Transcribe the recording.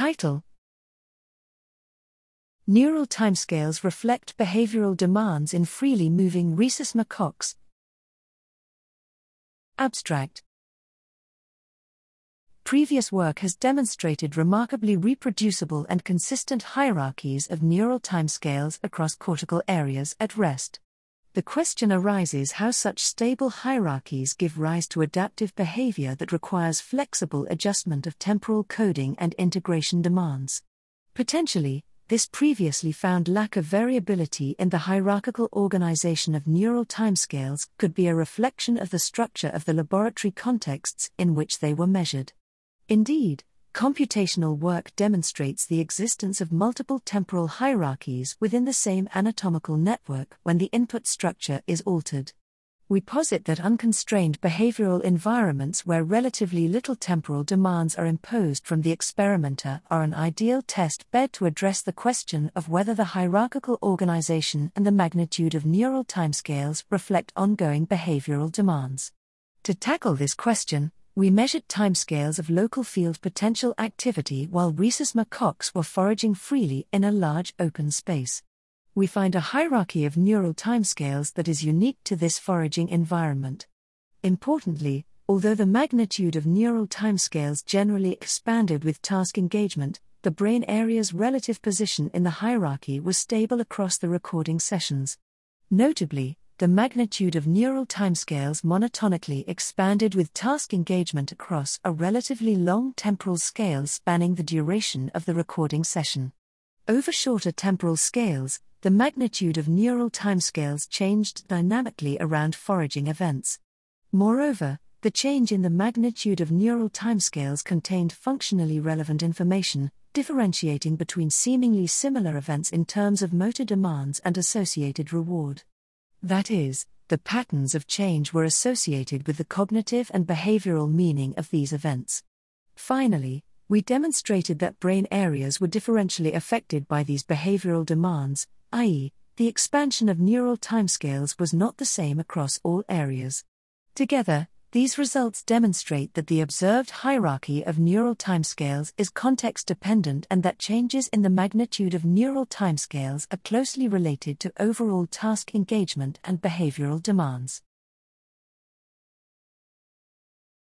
Title Neural timescales reflect behavioral demands in freely moving rhesus macaques. Abstract Previous work has demonstrated remarkably reproducible and consistent hierarchies of neural timescales across cortical areas at rest. The question arises how such stable hierarchies give rise to adaptive behavior that requires flexible adjustment of temporal coding and integration demands. Potentially, this previously found lack of variability in the hierarchical organization of neural timescales could be a reflection of the structure of the laboratory contexts in which they were measured. Indeed, computational work demonstrates the existence of multiple temporal hierarchies within the same anatomical network when the input structure is altered we posit that unconstrained behavioral environments where relatively little temporal demands are imposed from the experimenter are an ideal test bed to address the question of whether the hierarchical organization and the magnitude of neural timescales reflect ongoing behavioral demands. To tackle this question, we measured timescales of local field potential activity while rhesus macaques were foraging freely in a large open space we find a hierarchy of neural timescales that is unique to this foraging environment. Importantly, although the magnitude of neural timescales generally expanded with task engagement, the brain area's relative position in the hierarchy was stable across the recording sessions. Notably, the magnitude of neural timescales monotonically expanded with task engagement across a relatively long temporal scale spanning the duration of the recording session. Over shorter temporal scales, the magnitude of neural timescales changed dynamically around foraging events. Moreover, the change in the magnitude of neural timescales contained functionally relevant information, differentiating between seemingly similar events in terms of motor demands and associated reward. That is, the patterns of change were associated with the cognitive and behavioral meaning of these events. Finally, we demonstrated that brain areas were differentially affected by these behavioral demands, i.e., the expansion of neural timescales was not the same across all areas. Together, these results demonstrate that the observed hierarchy of neural timescales is context dependent and that changes in the magnitude of neural timescales are closely related to overall task engagement and behavioral demands.